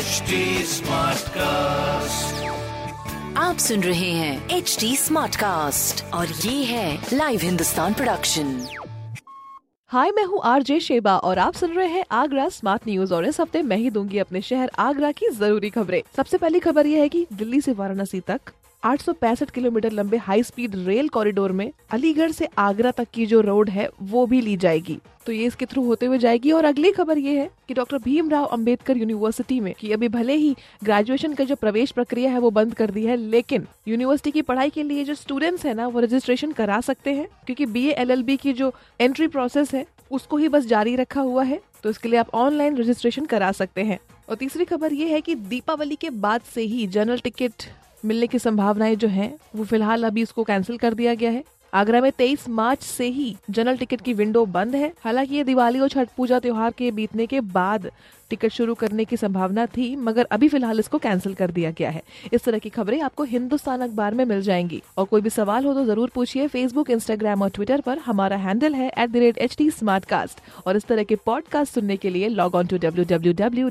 HD Smartcast. आप सुन रहे हैं एच डी स्मार्ट कास्ट और ये है लाइव हिंदुस्तान प्रोडक्शन हाय मैं हूँ आरजे शेबा और आप सुन रहे हैं आगरा स्मार्ट न्यूज़ और इस हफ़्ते मैं ही दूँगी अपने शहर आगरा की ज़रूरी खबरें सबसे पहली खबर ये है कि दिल्ली से वाराणसी तक आठ सौ पैंसठ किलोमीटर लंबे हाई स्पीड रेल कॉरिडोर में अलीगढ़ से आगरा तक की जो रोड है, वो भी ली जाएगी। तो ये इसके थ्रू होते हुए जाएगी और अगली खबर ये है कि डॉक्टर भीमराव अंबेडकर यूनिवर्सिटी में कि अभी भले ही ग्रेजुएशन का जो प्रवेश प्रक्रिया है, वो बंद कर दी है, लेकिन यूनिवर्सिटी की पढ़ाई के लिए जो स्टूडेंट्स है ना, वो रजिस्ट्रेशन करा सकते हैं, क्योंकि बी एल की जो एंट्री प्रोसेस है, उसको ही बस जारी रखा हुआ है तो इसके लिए आप ऑनलाइन रजिस्ट्रेशन करा सकते हैं। और तीसरी खबर ये है कि दीपावली के बाद से ही जनरल टिकट मिलने की संभावनाएँ जो हैं, वो फ़िलहाल अभी इसको कैंसिल कर दिया गया है। आगरा में 23 मार्च से ही जनरल टिकट की विंडो बंद है। हालाँकि ये दिवाली और छठ पूजा त्योहार के बीतने के बाद टिकट शुरू करने की संभावना थी, मगर अभी फ़िलहाल इसको कैंसिल कर दिया गया है। इस तरह की खबरें आपको हिंदुस्तान अखबार में मिल जाएँगी। और कोई भी सवाल हो तो ज़रूर पूछिए फेसबुक इंस्टाग्राम और ट्विटर पर। हमारा हैंडल है एट और इस तरह के पॉडकास्ट सुनने के लिए लॉग ऑन टू डब्ल्यू